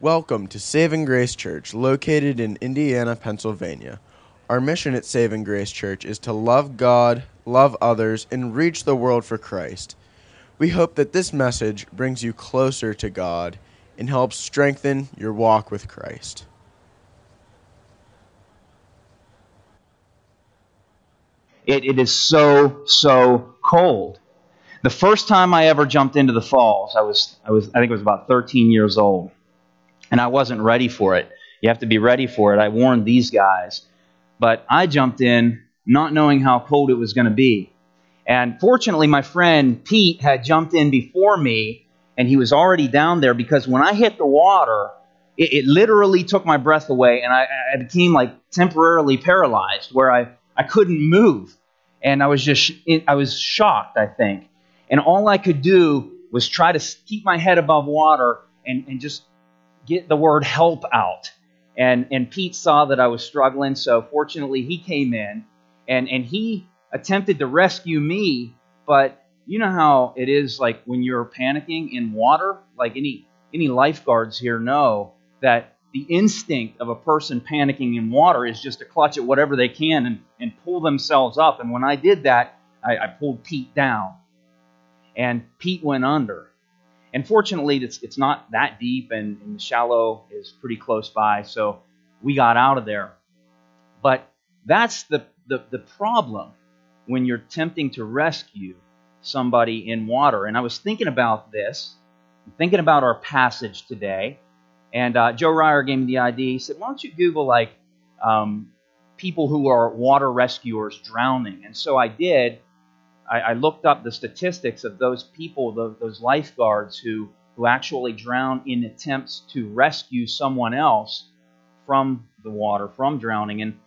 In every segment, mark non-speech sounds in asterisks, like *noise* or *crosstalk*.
Welcome to Saving Grace Church, located in Indiana, Pennsylvania. Our mission at Saving Grace Church is to love God, love others, and reach the world for Christ. We hope that this message brings you closer to God and helps strengthen your walk with Christ. It, it is so, so cold. The first time I ever jumped into the falls, I was, I was, I think it was about 13 years old, and I wasn't ready for it. You have to be ready for it. I warned these guys, but I jumped in not knowing how cold it was going to be. And fortunately, my friend Pete had jumped in before me, and he was already down there because when I hit the water, it, it literally took my breath away, and I, I, became like temporarily paralyzed, where I, I couldn't move, and I was just I was shocked, I think, and all I could do was try to keep my head above water and, and just get the word help out. And, and Pete saw that I was struggling, so fortunately he came in and, and he attempted to rescue me, but you know how it is like when you're panicking in water? Like any any lifeguards here know that the instinct of a person panicking in water is just to clutch at whatever they can and, and pull themselves up. And when I did that, I, I pulled Pete down. And Pete went under. And fortunately, it's, it's not that deep, and, and the shallow is pretty close by, so we got out of there. But that's the, the, the problem when you're attempting to rescue somebody in water. And I was thinking about this, thinking about our passage today. And uh, Joe Ryer gave me the idea. He said, Why don't you Google like um, people who are water rescuers drowning? And so I did. I, I looked up the statistics of those people, the, those lifeguards who, who actually drown in attempts to rescue someone else from the water, from drowning. And,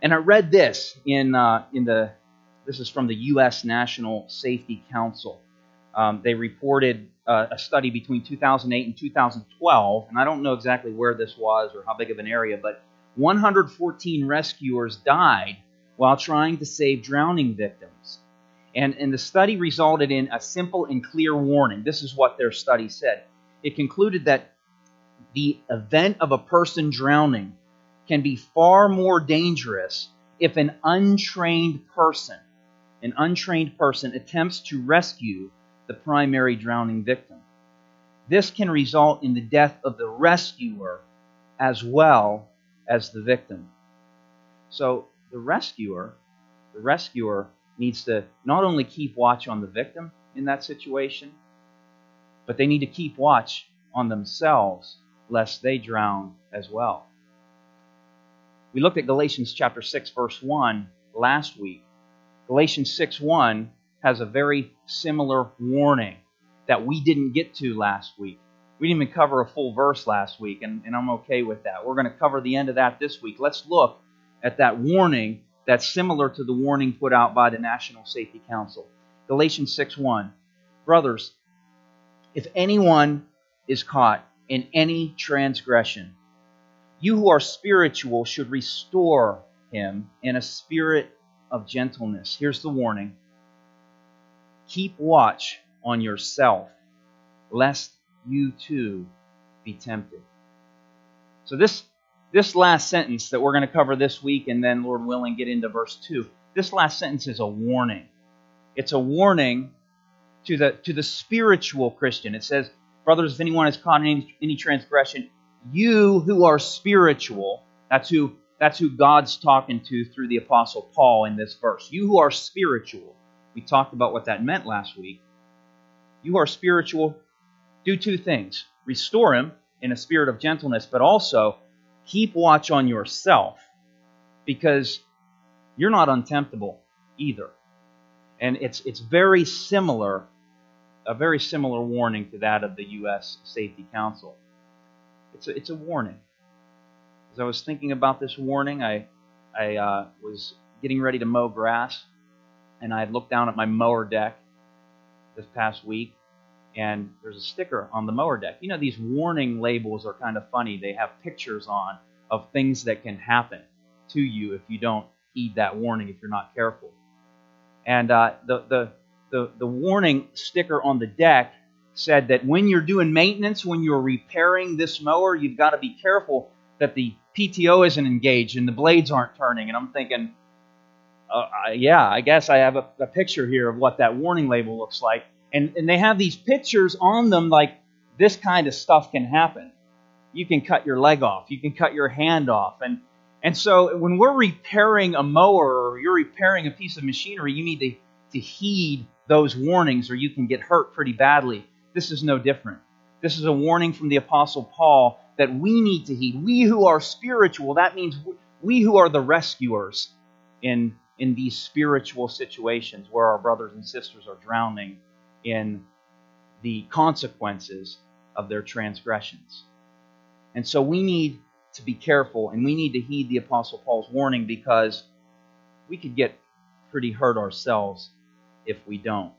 and I read this in, uh, in the this is from the U.S. National Safety Council. Um, they reported uh, a study between 2008 and 2012, and I don't know exactly where this was or how big of an area, but 114 rescuers died while trying to save drowning victims. And, and the study resulted in a simple and clear warning. This is what their study said. It concluded that the event of a person drowning can be far more dangerous if an untrained person an untrained person attempts to rescue the primary drowning victim. This can result in the death of the rescuer as well as the victim. So the rescuer, the rescuer needs to not only keep watch on the victim in that situation, but they need to keep watch on themselves lest they drown as well. We looked at Galatians chapter 6 verse 1 last week Galatians 6:1 has a very similar warning that we didn't get to last week. We didn't even cover a full verse last week, and, and I'm okay with that. We're going to cover the end of that this week. Let's look at that warning that's similar to the warning put out by the National Safety Council. Galatians 6:1. Brothers, if anyone is caught in any transgression, you who are spiritual should restore him in a spirit of gentleness. Here's the warning keep watch on yourself, lest you too be tempted. So, this, this last sentence that we're going to cover this week, and then, Lord willing, get into verse 2, this last sentence is a warning. It's a warning to the, to the spiritual Christian. It says, Brothers, if anyone is caught any, any transgression, you who are spiritual, that's who that's who God's talking to through the Apostle Paul in this verse. You who are spiritual, we talked about what that meant last week. You are spiritual, do two things restore him in a spirit of gentleness, but also keep watch on yourself because you're not untemptable either. And it's, it's very similar, a very similar warning to that of the U.S. Safety Council. It's a, it's a warning. As I was thinking about this warning, I, I uh, was getting ready to mow grass, and I had looked down at my mower deck this past week, and there's a sticker on the mower deck. You know, these warning labels are kind of funny. They have pictures on of things that can happen to you if you don't heed that warning, if you're not careful. And uh, the, the, the, the warning sticker on the deck said that when you're doing maintenance, when you're repairing this mower, you've got to be careful that the PTO isn't engaged and the blades aren't turning. And I'm thinking, uh, yeah, I guess I have a, a, picture here of what that warning label looks like. And, and they have these pictures on them like this kind of stuff can happen. You can cut your leg off, you can cut your hand off. And, and so when we're repairing a mower or you're repairing a piece of machinery, you need to, to heed those warnings or you can get hurt pretty badly. This is no different. This is a warning from the Apostle Paul that we need to heed. We who are spiritual, that means we who are the rescuers in, in these spiritual situations where our brothers and sisters are drowning in the consequences of their transgressions. And so we need to be careful and we need to heed the Apostle Paul's warning because we could get pretty hurt ourselves if we don't.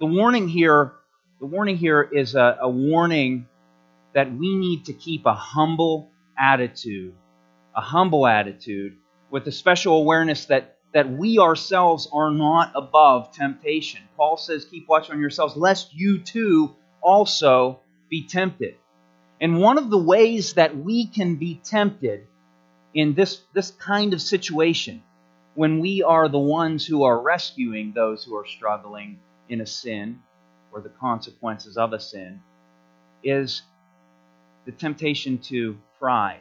The warning here, the warning here is a, a warning that we need to keep a humble attitude, a humble attitude, with a special awareness that, that we ourselves are not above temptation. Paul says, Keep watch on yourselves, lest you too also be tempted. And one of the ways that we can be tempted in this, this kind of situation, when we are the ones who are rescuing those who are struggling in a sin or the consequences of a sin, is the temptation to pride,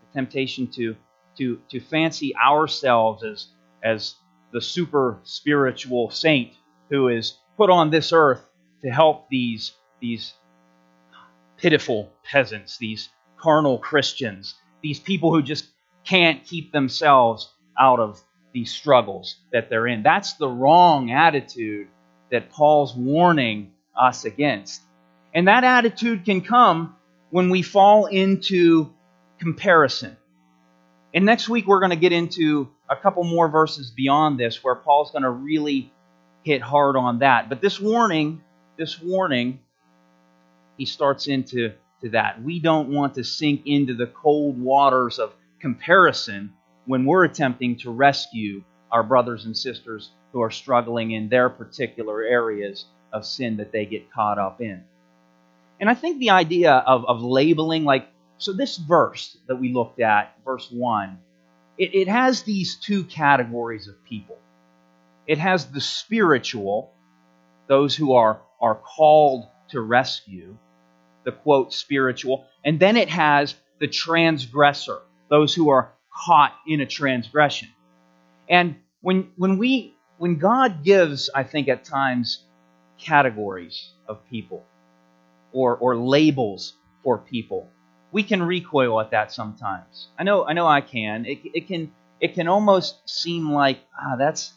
the temptation to, to, to fancy ourselves as, as the super spiritual saint who is put on this earth to help these, these pitiful peasants, these carnal Christians, these people who just can't keep themselves out of these struggles that they're in. That's the wrong attitude that Paul's warning us against. And that attitude can come when we fall into comparison. And next week, we're going to get into a couple more verses beyond this where Paul's going to really hit hard on that. But this warning, this warning, he starts into to that. We don't want to sink into the cold waters of comparison when we're attempting to rescue our brothers and sisters who are struggling in their particular areas of sin that they get caught up in. And I think the idea of, of labeling, like, so this verse that we looked at, verse 1, it, it has these two categories of people. It has the spiritual, those who are, are called to rescue, the quote, spiritual, and then it has the transgressor, those who are caught in a transgression. And when, when we when God gives, I think at times, categories of people, or, or labels for people. We can recoil at that sometimes. I know, I know I can. It, it can it can almost seem like ah, that's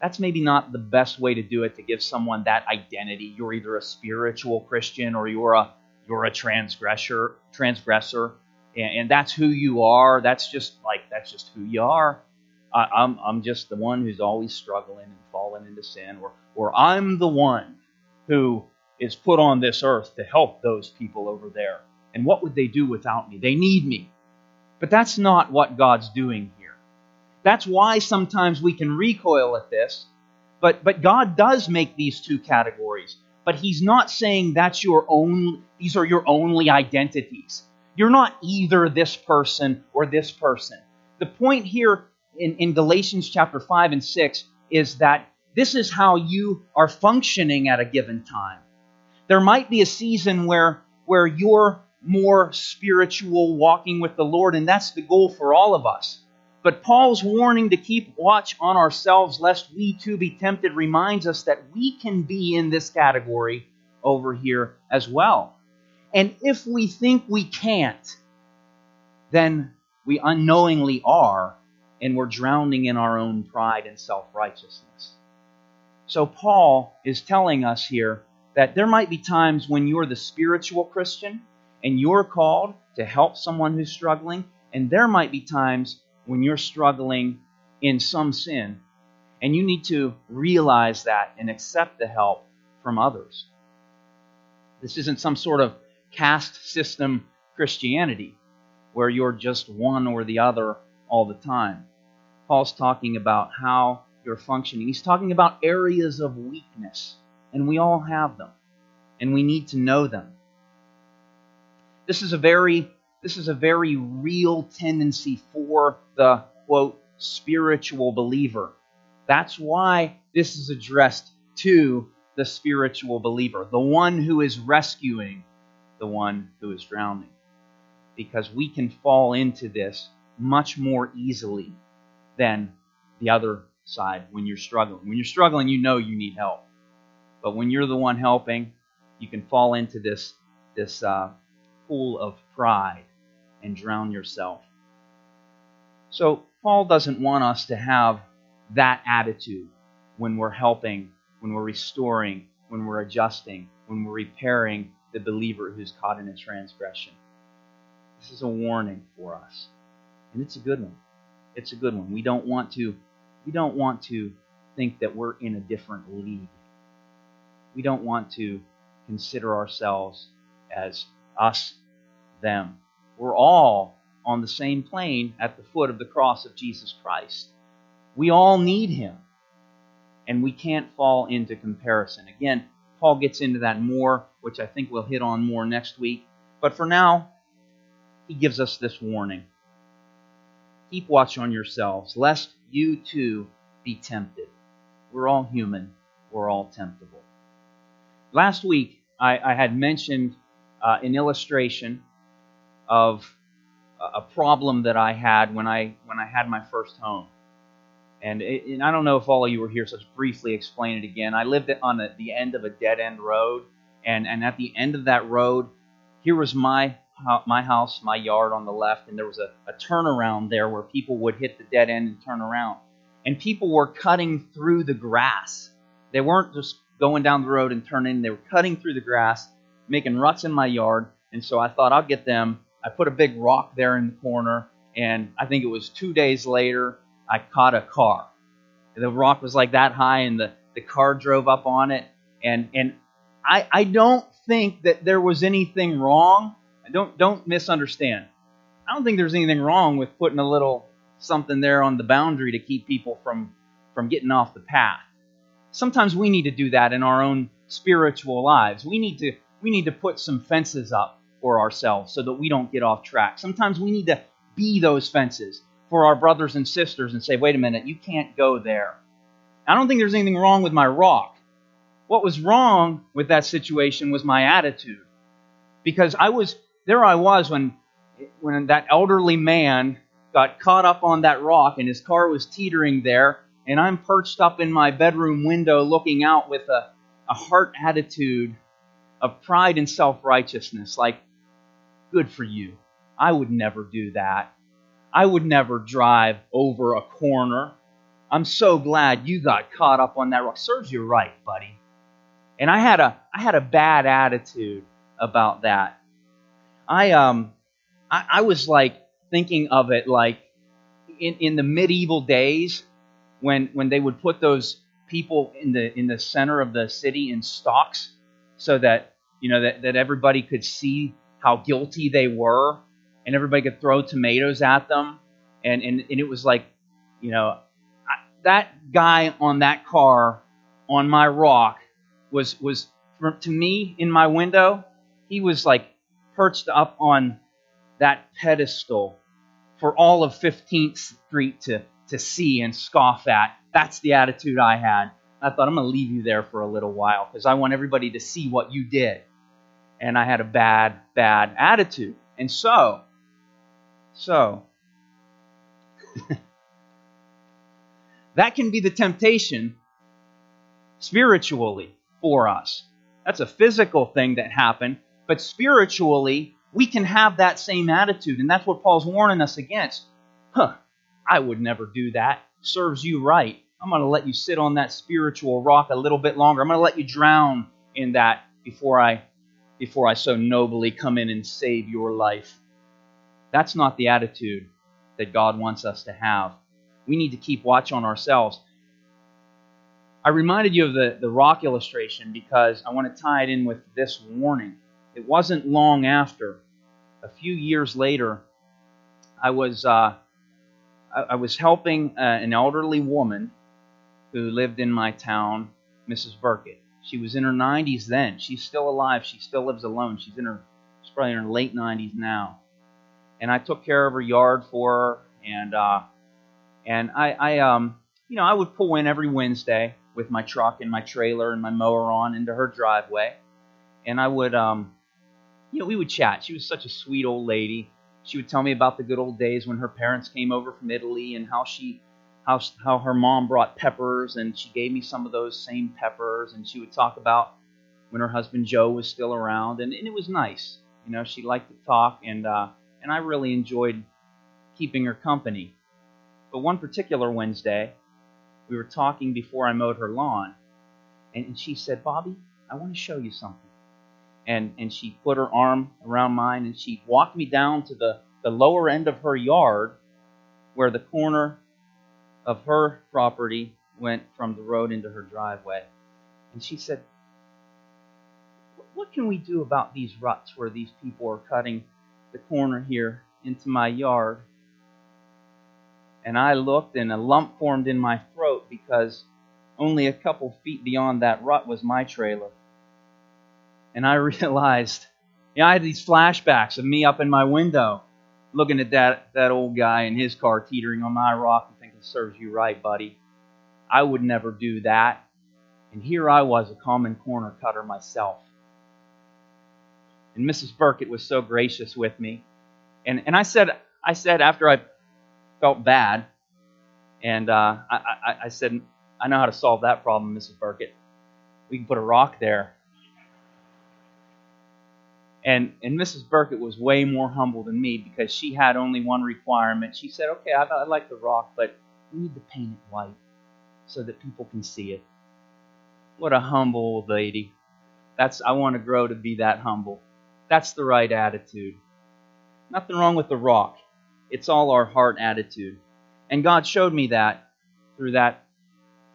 that's maybe not the best way to do it to give someone that identity. You're either a spiritual Christian or you're a you're a transgressor transgressor, and, and that's who you are. That's just like that's just who you are. I, I'm I'm just the one who's always struggling and falling into sin, or or I'm the one who is put on this earth to help those people over there. And what would they do without me? They need me. But that's not what God's doing here. That's why sometimes we can recoil at this. But, but God does make these two categories. But He's not saying that's your own, these are your only identities. You're not either this person or this person. The point here in, in Galatians chapter 5 and 6 is that this is how you are functioning at a given time. There might be a season where, where you're more spiritual, walking with the Lord, and that's the goal for all of us. But Paul's warning to keep watch on ourselves lest we too be tempted reminds us that we can be in this category over here as well. And if we think we can't, then we unknowingly are, and we're drowning in our own pride and self righteousness. So, Paul is telling us here that there might be times when you're the spiritual Christian and you're called to help someone who's struggling, and there might be times when you're struggling in some sin, and you need to realize that and accept the help from others. This isn't some sort of caste system Christianity where you're just one or the other all the time. Paul's talking about how you're functioning. He's talking about areas of weakness and we all have them. and we need to know them. This is a very this is a very real tendency for the quote spiritual believer. That's why this is addressed to the spiritual believer, the one who is rescuing the one who is drowning. Because we can fall into this much more easily than the other side when you're struggling. When you're struggling, you know you need help. But when you're the one helping, you can fall into this, this uh, pool of pride and drown yourself. So, Paul doesn't want us to have that attitude when we're helping, when we're restoring, when we're adjusting, when we're repairing the believer who's caught in a transgression. This is a warning for us. And it's a good one. It's a good one. We don't want to we don't want to think that we're in a different league. We don't want to consider ourselves as us, them. We're all on the same plane at the foot of the cross of Jesus Christ. We all need him. And we can't fall into comparison. Again, Paul gets into that more, which I think we'll hit on more next week. But for now, he gives us this warning Keep watch on yourselves, lest you too be tempted. We're all human, we're all temptable. Last week, I, I had mentioned uh, an illustration of a problem that I had when I when I had my first home. And, it, and I don't know if all of you were here, so just briefly explain it again. I lived on the, the end of a dead end road, and, and at the end of that road, here was my my house, my yard on the left, and there was a, a turnaround there where people would hit the dead end and turn around. And people were cutting through the grass. They weren't just going down the road and turning, they were cutting through the grass, making ruts in my yard. And so I thought I'll get them. I put a big rock there in the corner, and I think it was two days later, I caught a car. The rock was like that high, and the, the car drove up on it. And, and I, I don't think that there was anything wrong I don't don't misunderstand. I don't think there's anything wrong with putting a little something there on the boundary to keep people from from getting off the path. Sometimes we need to do that in our own spiritual lives. We need to we need to put some fences up for ourselves so that we don't get off track. Sometimes we need to be those fences for our brothers and sisters and say, "Wait a minute, you can't go there." I don't think there's anything wrong with my rock. What was wrong with that situation was my attitude. Because I was there I was when when that elderly man got caught up on that rock and his car was teetering there, and I'm perched up in my bedroom window looking out with a, a heart attitude of pride and self righteousness, like, good for you. I would never do that. I would never drive over a corner. I'm so glad you got caught up on that rock. Serves you right, buddy. And I had a I had a bad attitude about that. I um I, I was like thinking of it like in, in the medieval days when when they would put those people in the in the center of the city in stocks so that you know that, that everybody could see how guilty they were and everybody could throw tomatoes at them and and, and it was like you know I, that guy on that car on my rock was was to me in my window he was like perched up on that pedestal for all of 15th Street to, to see and scoff at. That's the attitude I had. I thought, I'm going to leave you there for a little while because I want everybody to see what you did. And I had a bad, bad attitude. And so, so, *laughs* that can be the temptation spiritually for us. That's a physical thing that happened. But spiritually, we can have that same attitude. And that's what Paul's warning us against. Huh, I would never do that. Serves you right. I'm going to let you sit on that spiritual rock a little bit longer. I'm going to let you drown in that before I before I so nobly come in and save your life. That's not the attitude that God wants us to have. We need to keep watch on ourselves. I reminded you of the, the rock illustration because I want to tie it in with this warning it wasn't long after, a few years later, I was uh, I, I, was helping uh, an elderly woman who lived in my town, Mrs. Burkett. She was in her 90s then. She's still alive. She still lives alone. She's in her she's probably in her late 90s now. And I took care of her yard for her, and uh, and I, I um you know I would pull in every Wednesday with my truck and my trailer and my mower on into her driveway, and I would um you know we would chat. She was such a sweet old lady. She would tell me about the good old days when her parents came over from Italy and how she how, how her mom brought peppers and she gave me some of those same peppers and she would talk about when her husband Joe was still around and, and it was nice. You know, she liked to talk and uh, and I really enjoyed keeping her company. But one particular Wednesday, we were talking before I mowed her lawn, and, and she said, Bobby, I want to show you something. And and she put her arm around mine and she walked me down to the, the lower end of her yard where the corner of her property went from the road into her driveway. And she said, What can we do about these ruts where these people are cutting the corner here into my yard? And I looked, and a lump formed in my throat because only a couple feet beyond that rut was my trailer. And I *laughs* realized, know, I had these flashbacks of me up in my window looking at that, that old guy in his car teetering on my rock serves you right, buddy. I would never do that. And here I was, a common corner cutter myself. And Mrs. Burkett was so gracious with me. And, and I said, I said after I felt bad, and uh, I, I, I said, I know how to solve that problem, Mrs. Burkett. We can put a rock there. And, and Mrs. Burkett was way more humble than me because she had only one requirement. She said, Okay, I, I like the rock, but we need to paint it white so that people can see it. What a humble old lady. That's I want to grow to be that humble. That's the right attitude. Nothing wrong with the rock. It's all our heart attitude. And God showed me that through that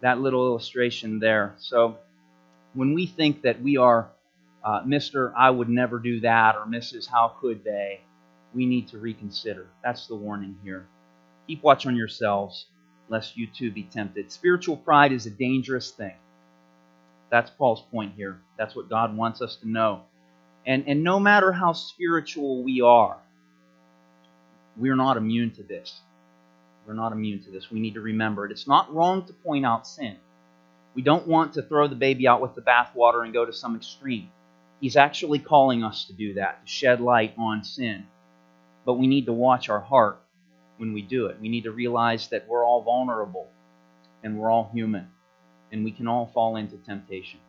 that little illustration there. So when we think that we are uh, Mr. I would never do that or Mrs. How could they, we need to reconsider. That's the warning here. Keep watch on yourselves lest you too be tempted. Spiritual pride is a dangerous thing. That's Paul's point here. That's what God wants us to know. And, and no matter how spiritual we are, we're not immune to this. We're not immune to this. We need to remember it. It's not wrong to point out sin. We don't want to throw the baby out with the bathwater and go to some extreme. He's actually calling us to do that, to shed light on sin. But we need to watch our heart when we do it. We need to realize that we're all vulnerable and we're all human and we can all fall into temptation.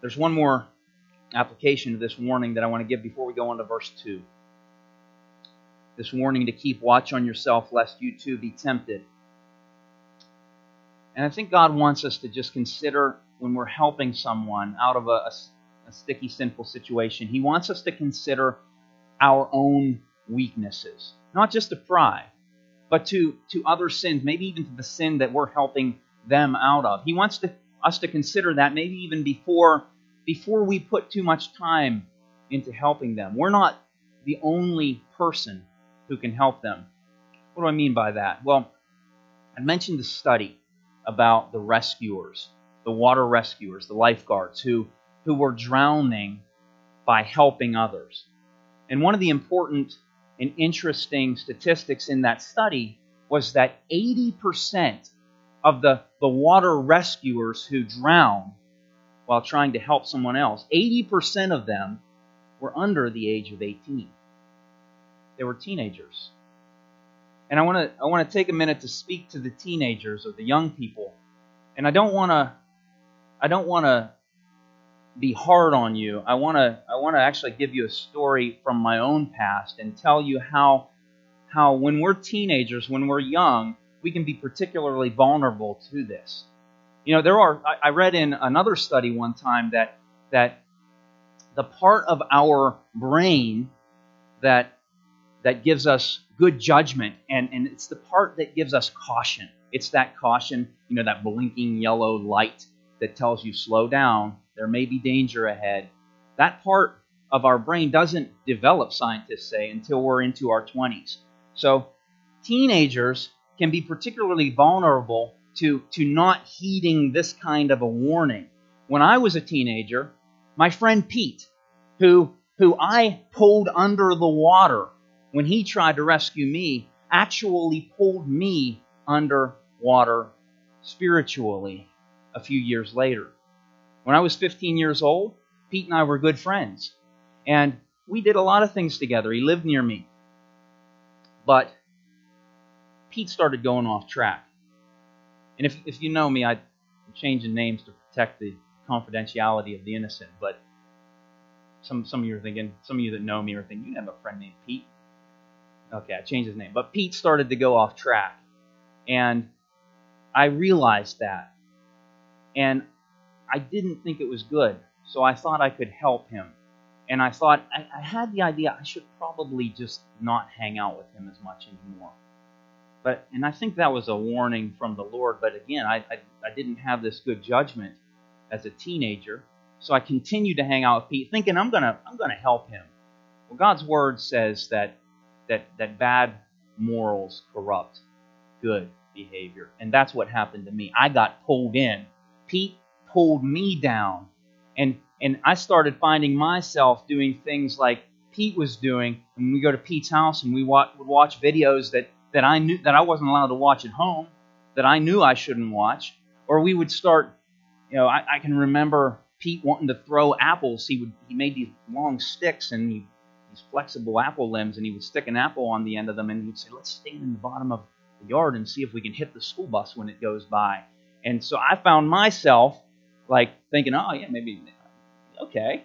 There's one more application to this warning that I want to give before we go on to verse 2. This warning to keep watch on yourself lest you too be tempted. And I think God wants us to just consider when we're helping someone out of a, a a sticky, sinful situation. He wants us to consider our own weaknesses, not just to pride, but to, to other sins, maybe even to the sin that we're helping them out of. He wants to, us to consider that maybe even before, before we put too much time into helping them. We're not the only person who can help them. What do I mean by that? Well, I mentioned the study about the rescuers, the water rescuers, the lifeguards who who were drowning by helping others. And one of the important and interesting statistics in that study was that 80% of the, the water rescuers who drowned while trying to help someone else, 80% of them were under the age of 18. They were teenagers. And I want to I want to take a minute to speak to the teenagers or the young people. And I don't want to I don't want to be hard on you, I want to I want to actually give you a story from my own past and tell you how how when we're teenagers, when we're young, we can be particularly vulnerable to this. You know, there are I, I read in another study one time that that the part of our brain that that gives us good judgment and, and it's the part that gives us caution. It's that caution, you know, that blinking yellow light that tells you slow down there may be danger ahead. That part of our brain doesn't develop, scientists say, until we're into our 20s. So, teenagers can be particularly vulnerable to, to not heeding this kind of a warning. When I was a teenager, my friend Pete, who, who I pulled under the water when he tried to rescue me, actually pulled me under water spiritually a few years later. When I was 15 years old, Pete and I were good friends. And we did a lot of things together. He lived near me. But Pete started going off track. And if, if you know me, I'm changing names to protect the confidentiality of the innocent. But some, some of you are thinking, some of you that know me are thinking, you have a friend named Pete. Okay, I changed his name. But Pete started to go off track. And I realized that. And I didn't think it was good. So I thought I could help him. And I thought, I, I had the idea I should probably just not hang out with him as much anymore. But and I think that was a warning from the Lord. But again, I, I, I didn't have this good judgment as a teenager, so I continued to hang out with Pete, thinking I'm gonna I'm gonna help him. Well, God's word says that that that bad morals corrupt good behavior, and that's what happened to me. I got pulled in. Pete pulled me down, and and I started finding myself doing things like Pete was doing. And we go to Pete's house and we watch, would watch videos that that I knew that I wasn't allowed to watch at home, that I knew I shouldn't watch, or we would start. You know, I, I can remember Pete wanting to throw apples. He would he made these long sticks and he, these flexible apple limbs, and he would stick an apple on the end of them, and he'd say, "Let's stand in the bottom of the yard and see if we can hit the school bus when it goes by." And so I found myself like thinking, "Oh yeah, maybe okay,"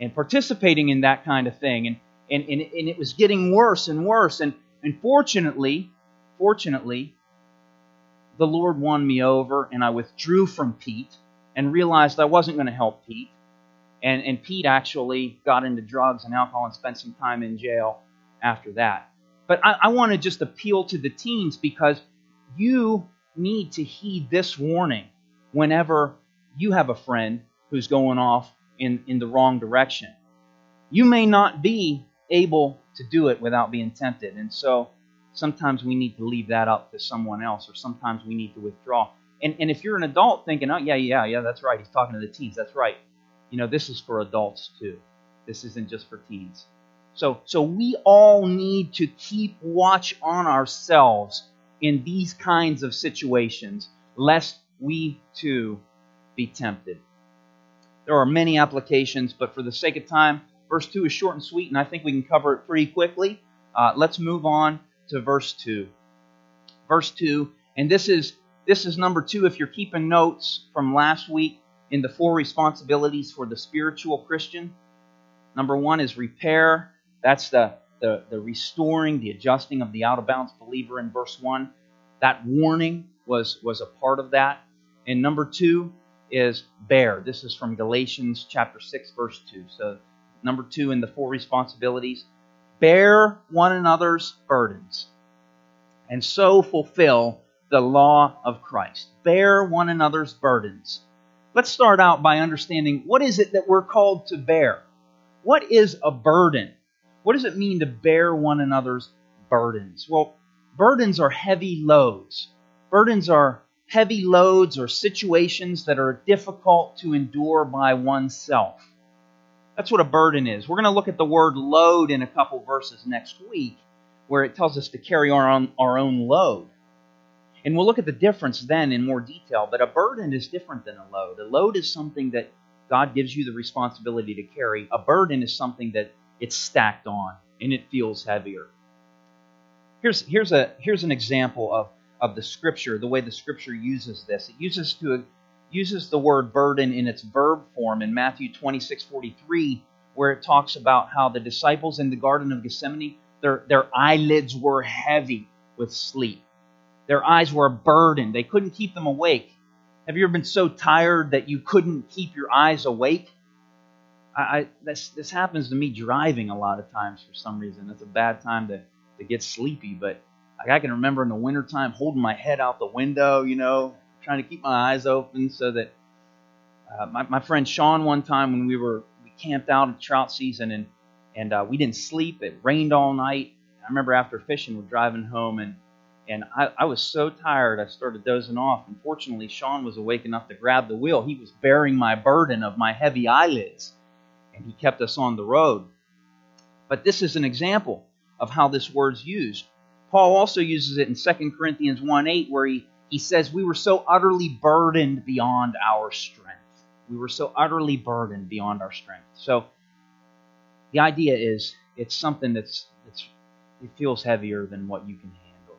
and participating in that kind of thing, and and and, and it was getting worse and worse, and and fortunately, fortunately, the Lord won me over, and I withdrew from Pete and realized I wasn't going to help Pete. And, and Pete actually got into drugs and alcohol and spent some time in jail after that. But I, I want to just appeal to the teens because you need to heed this warning whenever you have a friend who's going off in, in the wrong direction. You may not be able to do it without being tempted. And so sometimes we need to leave that up to someone else, or sometimes we need to withdraw. And, and if you're an adult thinking, oh, yeah, yeah, yeah, that's right, he's talking to the teens, that's right. You know, this is for adults too. This isn't just for teens. So, so we all need to keep watch on ourselves in these kinds of situations, lest we too be tempted. There are many applications, but for the sake of time, Verse 2 is short and sweet, and I think we can cover it pretty quickly. Uh, let's move on to verse 2. Verse 2, and this is this is number 2 if you're keeping notes from last week in the four responsibilities for the spiritual Christian. Number 1 is repair. That's the the, the restoring, the adjusting of the out of bounds believer in verse 1. That warning was, was a part of that. And number 2 is bear. This is from Galatians chapter 6, verse 2. So number two in the four responsibilities bear one another's burdens and so fulfill the law of Christ. Bear one another's burdens. Let's start out by understanding what is it that we're called to bear? What is a burden? What does it mean to bear one another's burdens? Well, burdens are heavy loads. Burdens are heavy loads or situations that are difficult to endure by oneself. That's what a burden is. We're going to look at the word load in a couple verses next week, where it tells us to carry our own, our own load. And we'll look at the difference then in more detail. But a burden is different than a load. A load is something that God gives you the responsibility to carry. A burden is something that it's stacked on and it feels heavier. Here's, here's, a, here's an example of, of the scripture, the way the scripture uses this. It uses to uses the word burden in its verb form in Matthew 26 43, where it talks about how the disciples in the Garden of Gethsemane, their, their eyelids were heavy with sleep. Their eyes were burdened. They couldn't keep them awake. Have you ever been so tired that you couldn't keep your eyes awake? I, I this, this happens to me driving a lot of times for some reason. It's a bad time to, to get sleepy, but I can remember in the wintertime holding my head out the window, you know, trying to keep my eyes open so that uh, my, my friend Sean one time when we were we camped out in trout season and and uh, we didn't sleep. It rained all night. I remember after fishing, we're driving home and And I, I was so tired, I started dozing off. Unfortunately, Sean was awake enough to grab the wheel. He was bearing my burden of my heavy eyelids, and he kept us on the road. But this is an example of how this word's used. Paul also uses it in 2 Corinthians 1 8, where he, he says, We were so utterly burdened beyond our strength. We were so utterly burdened beyond our strength. So the idea is it's something that's, that's it feels heavier than what you can handle.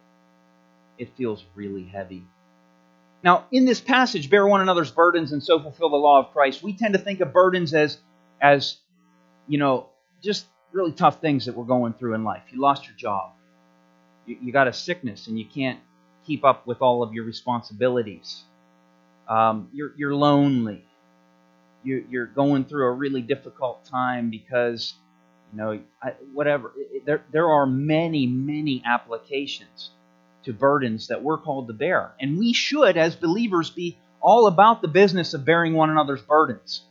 It feels really heavy. Now, in this passage, bear one another's burdens and so fulfill the law of Christ. We tend to think of burdens as, as you know, just really tough things that we're going through in life. You lost your job. You, you got a sickness and you can't keep up with all of your responsibilities. Um, you're, you're lonely. You, you're going through a really difficult time because, you know, I, whatever. It, there, there are many, many applications to burdens that we're called to bear. And we should, as believers, be all about the business of bearing one another's burdens.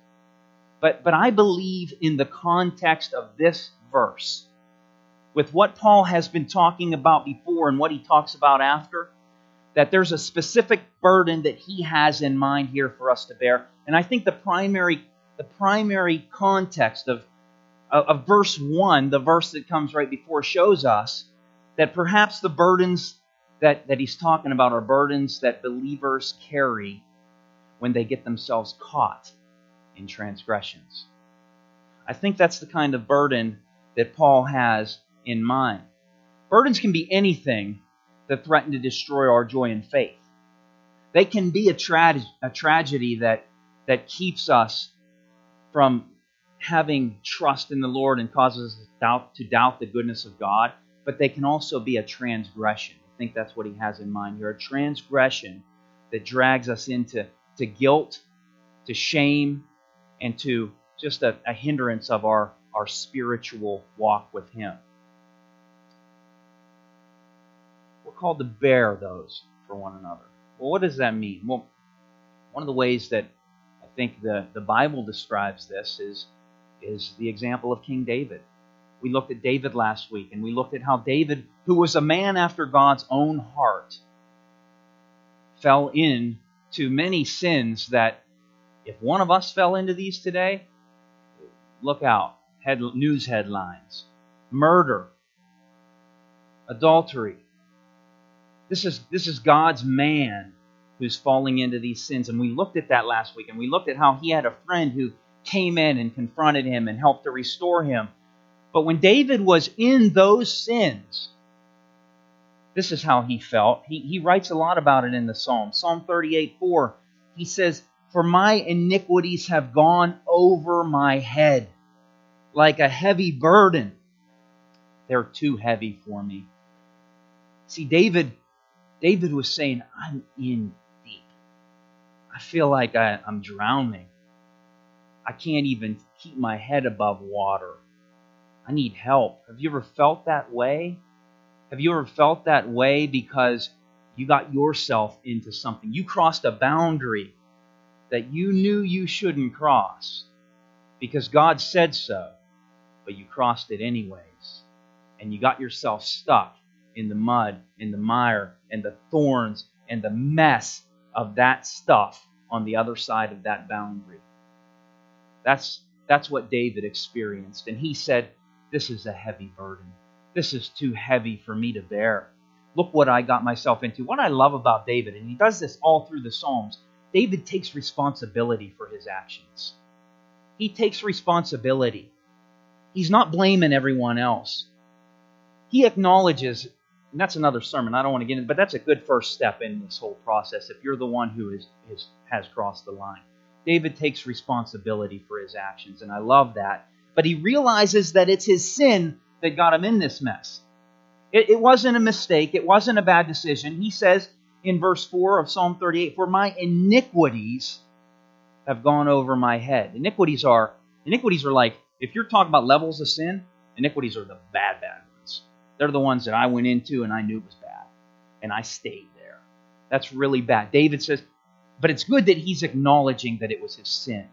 But, but I believe in the context of this verse, with what Paul has been talking about before and what he talks about after, that there's a specific burden that he has in mind here for us to bear. And I think the primary, the primary context of, of, verse 1, the verse that comes right before, shows us that perhaps the burdens that, that he's talking about are burdens that believers carry when they get themselves caught in transgressions. I think that's the kind of burden that Paul has in mind. Burdens can be anything that threaten to destroy our joy and faith. They can be a, tra- a tragedy that, that keeps us from having trust in the Lord and causes us doubt, to doubt the goodness of God, but they can also be a transgression. I think that's what he has in mind here a transgression that drags us into to guilt, to shame, and to just a, a hindrance of our, our spiritual walk with Him. We're called to bear those for one another. Well, what does that mean? Well, one of the ways that I think the, the Bible describes this is, is the example of King David. We looked at David last week, and we looked at how David, who was a man after God's own heart, fell into many sins that if one of us fell into these today, look out. Head, news headlines murder, adultery. This is, this is God's man who's falling into these sins. And we looked at that last week, and we looked at how he had a friend who came in and confronted him and helped to restore him. But when David was in those sins, this is how he felt. He, he writes a lot about it in the Psalm. Psalm 38 4, he says, for my iniquities have gone over my head like a heavy burden. They're too heavy for me. See, David, David was saying, I'm in deep. I feel like I, I'm drowning. I can't even keep my head above water. I need help. Have you ever felt that way? Have you ever felt that way because you got yourself into something? You crossed a boundary that you knew you shouldn't cross because God said so, but you crossed it anyways. And you got yourself stuck in the mud, in the mire, and the thorns, and the mess of that stuff on the other side of that boundary. That's, that's what David experienced. And he said, This is a heavy burden. This is too heavy for me to bear. Look what I got myself into. What I love about David, and he does this all through the Psalms, David takes responsibility for his actions. He takes responsibility. He's not blaming everyone else. He acknowledges, and that's another sermon. I don't want to get into, but that's a good first step in this whole process. If you're the one who is, is has crossed the line, David takes responsibility for his actions, and I love that. But he realizes that it's his sin that got him in this mess. It, it wasn't a mistake. It wasn't a bad decision. He says, in verse 4 of Psalm 38 For my iniquities have gone over my head. Iniquities are iniquities are like if you're talking about levels of sin, iniquities are the bad bad. They're the ones that I went into and I knew it was bad and I stayed there. That's really bad. David says, but it's good that he's acknowledging that it was his sin.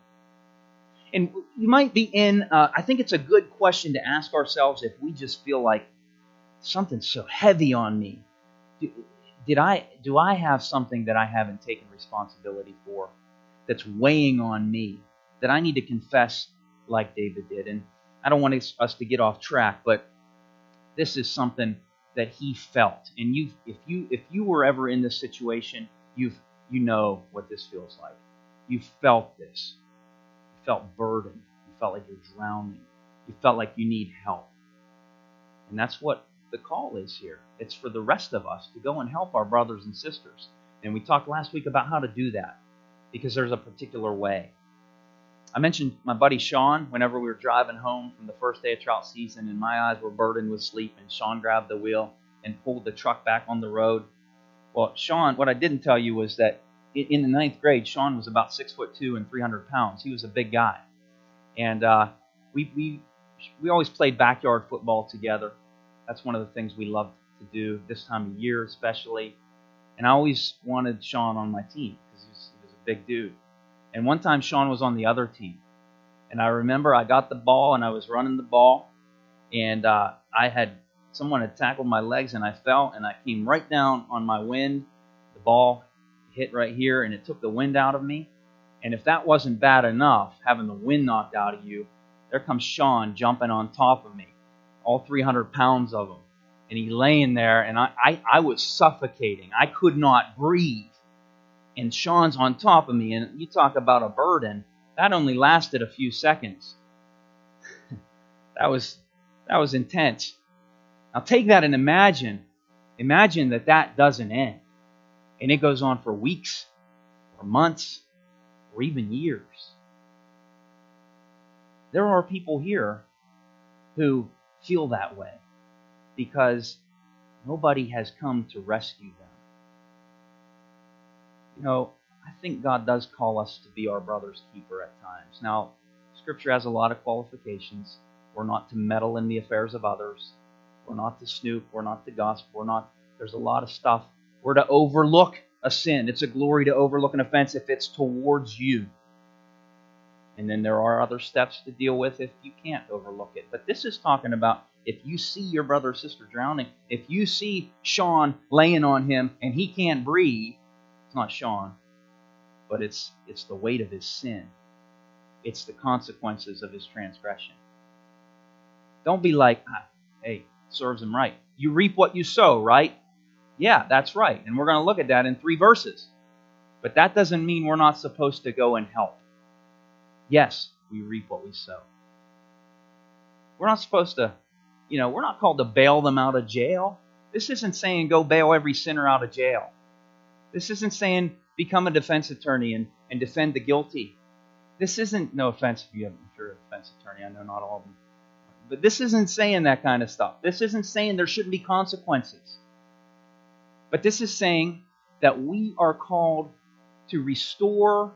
And you might be in, uh, I think it's a good question to ask ourselves if we just feel like something's so heavy on me did I do I have something that I haven't taken responsibility for that's weighing on me that I need to confess like David did? And I don't want us to get off track, but this is something that he felt. And you if you if you were ever in this situation, you've you know what this feels like. You felt this. You felt burdened. You felt like you're drowning. You felt like you need help. And that's what the call is here. It's for the rest of us to go and help our brothers and sisters. And we talked last week about how to do that because there's a particular way. I mentioned my buddy Sean whenever we were driving home from the first day of trout season, and my eyes were burdened with sleep, and Sean grabbed the wheel and pulled the truck back on the road. Well, Sean, what I didn't tell you was that in the ninth grade, Sean was about six foot two and 300 pounds. He was a big guy, and uh, we we we always played backyard football together. That's one of the things we loved to do this time of year, especially. And I always wanted Sean on my team because he, he was a big dude. And one time, Sean was on the other team, and I remember I got the ball and I was running the ball, and uh, I had someone had tackled my legs and I fell and I came right down on my wind. The ball hit right here and it took the wind out of me. And if that wasn't bad enough, having the wind knocked out of you, there comes Sean jumping on top of me, all 300 pounds of him. And he laying there, and I, I, I was suffocating. I could not breathe. And Sean's on top of me, and you talk about a burden. That only lasted a few seconds. *laughs* that was that was intense. Now take that and imagine, imagine that that doesn't end. And it goes on for weeks or months or even years. There are people here who feel that way because nobody has come to rescue them. You know, I think God does call us to be our brother's keeper at times. Now, Scripture has a lot of qualifications. We're not to meddle in the affairs of others. We're not to snoop. We're not to gossip. We're not. There's a lot of stuff. We're to overlook a sin. It's a glory to overlook an offense if it's towards you. And then there are other steps to deal with if you can't overlook it. But this is talking about if you see your brother or sister drowning, if you see Sean laying on him and he can't breathe, not Sean, but it's it's the weight of his sin. It's the consequences of his transgression. Don't be like, ah, hey, serves him right. You reap what you sow, right? Yeah, that's right. And we're going to look at that in three verses. But that doesn't mean we're not supposed to go and help. Yes, we reap what we sow. We're not supposed to, you know, we're not called to bail them out of jail. This isn't saying go bail every sinner out of jail. This isn't saying become a defense attorney and, and defend the guilty. This isn't, no offense if, you, if you're a defense attorney, I know not all of them but this isn't saying that kind of stuff. This isn't saying there shouldn't be consequences. But this is saying that we are called to restore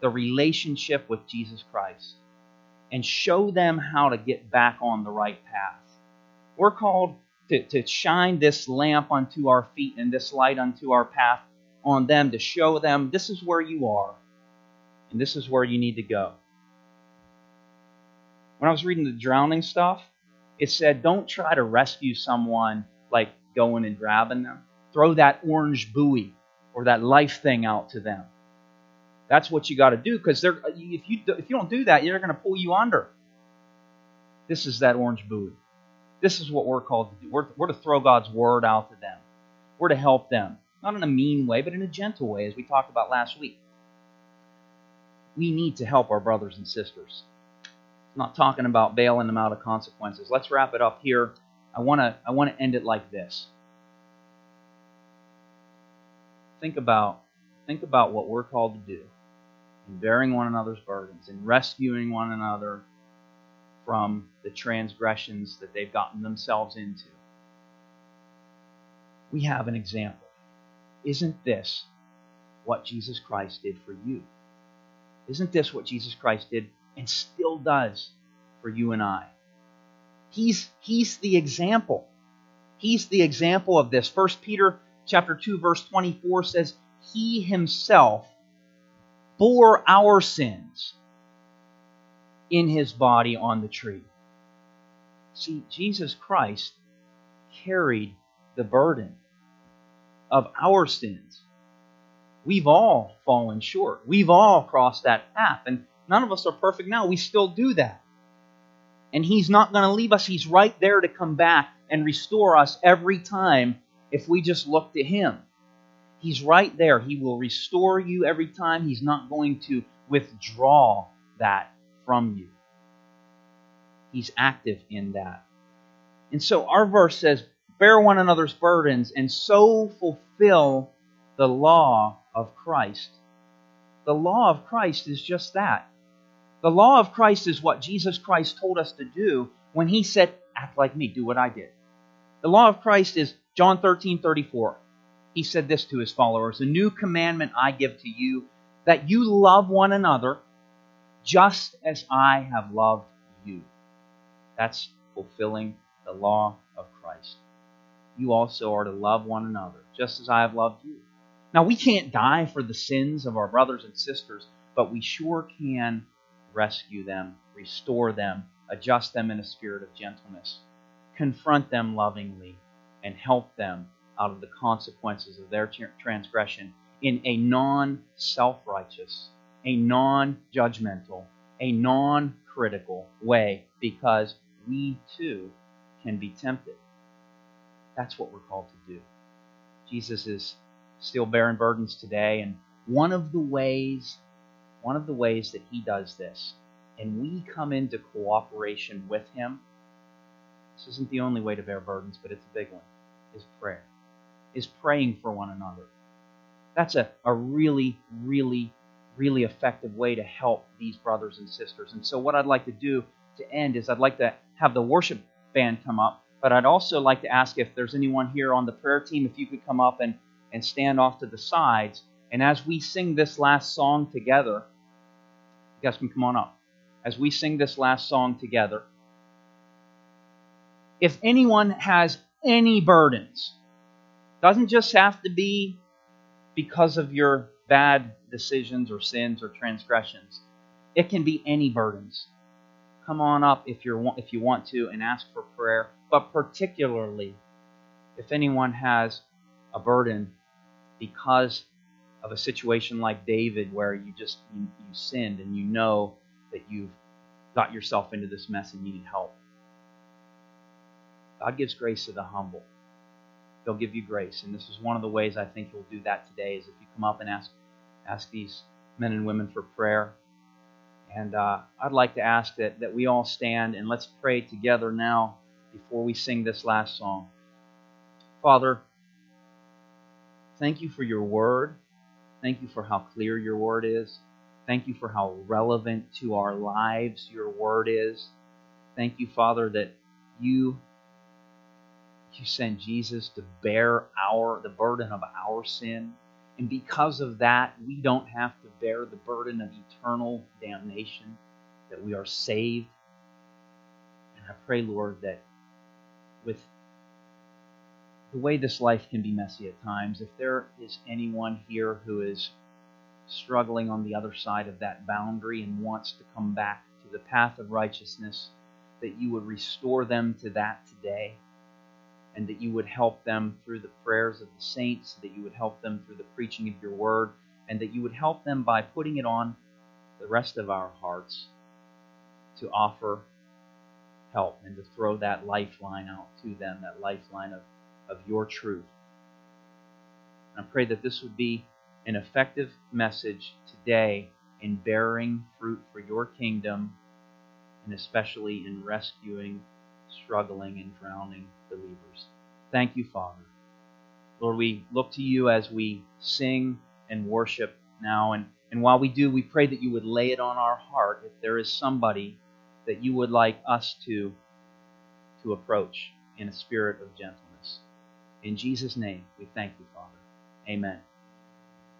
the relationship with Jesus Christ and show them how to get back on the right path. We're called to, to shine this lamp unto our feet and this light unto our path on them to show them this is where you are and this is where you need to go when I was reading the drowning stuff, it said don't try to rescue someone like going and grabbing them. Throw that orange buoy or that life thing out to them. That's what you got to do because if you if you don't do that, they're going to pull you under. This is that orange buoy. This is what we're called to do. We're, we're to throw God's word out to them. We're to help them, not in a mean way, but in a gentle way, as we talked about last week. We need to help our brothers and sisters. I'm not talking about bailing them out of consequences. Let's wrap it up here. I want to I want to end it like this. Think about think about what we're called to do in bearing one another's burdens in rescuing one another from the transgressions that they've gotten themselves into. We have an example. Isn't this what Jesus Christ did for you? Isn't this what Jesus Christ did and still does for you and I. He's, he's the example. He's the example of this. 1 Peter chapter 2 verse 24 says, "He himself bore our sins in his body on the tree." See, Jesus Christ carried the burden. Of our sins. We've all fallen short. We've all crossed that path. And none of us are perfect now. We still do that. And He's not going to leave us. He's right there to come back and restore us every time if we just look to Him. He's right there. He will restore you every time. He's not going to withdraw that from you. He's active in that. And so our verse says, Bear one another's burdens and so fulfill the law of Christ. The law of Christ is just that. The law of Christ is what Jesus Christ told us to do when he said, Act like me, do what I did. The law of Christ is John 13 34. He said this to his followers A new commandment I give to you, that you love one another just as I have loved you. That's fulfilling the law of Christ. You also are to love one another, just as I have loved you. Now, we can't die for the sins of our brothers and sisters, but we sure can rescue them, restore them, adjust them in a spirit of gentleness, confront them lovingly, and help them out of the consequences of their transgression in a non self righteous, a non judgmental, a non critical way because we too can be tempted. That's what we're called to do. Jesus is still bearing burdens today, and one of the ways, one of the ways that he does this, and we come into cooperation with him. This isn't the only way to bear burdens, but it's a big one. Is prayer. Is praying for one another. That's a, a really, really, really effective way to help these brothers and sisters. And so, what I'd like to do to end is I'd like to have the worship band come up, but I'd also like to ask if there's anyone here on the prayer team, if you could come up and, and stand off to the sides. And as we sing this last song together, you guys can come on up. As we sing this last song together, if anyone has any burdens, doesn't just have to be because of your bad decisions or sins or transgressions. It can be any burdens come on up if you if you want to and ask for prayer. But particularly, if anyone has a burden because of a situation like David, where you just you, you sinned and you know that you've got yourself into this mess and you need help. God gives grace to the humble. He'll give you grace, and this is one of the ways I think He'll do that today. Is if you come up and ask ask these men and women for prayer. And uh, I'd like to ask that, that we all stand and let's pray together now before we sing this last song. Father, thank you for your word. Thank you for how clear your word is. Thank you for how relevant to our lives your word is. Thank you, Father, that you you sent Jesus to bear our the burden of our sin and because of that, we don't have to bear the burden of eternal damnation, that we are saved. And I pray, Lord, that with the way this life can be messy at times, if there is anyone here who is struggling on the other side of that boundary and wants to come back to the path of righteousness, that you would restore them to that today and that you would help them through the prayers of the saints, that you would help them through the preaching of your word, and that you would help them by putting it on the rest of our hearts to offer help and to throw that lifeline out to them, that lifeline of, of your truth. I pray that this would be an effective message today in bearing fruit for your kingdom and especially in rescuing struggling and drowning believers. Thank you, Father. Lord, we look to you as we sing and worship now. And, and while we do, we pray that you would lay it on our heart if there is somebody that you would like us to, to approach in a spirit of gentleness. In Jesus' name, we thank you, Father. Amen.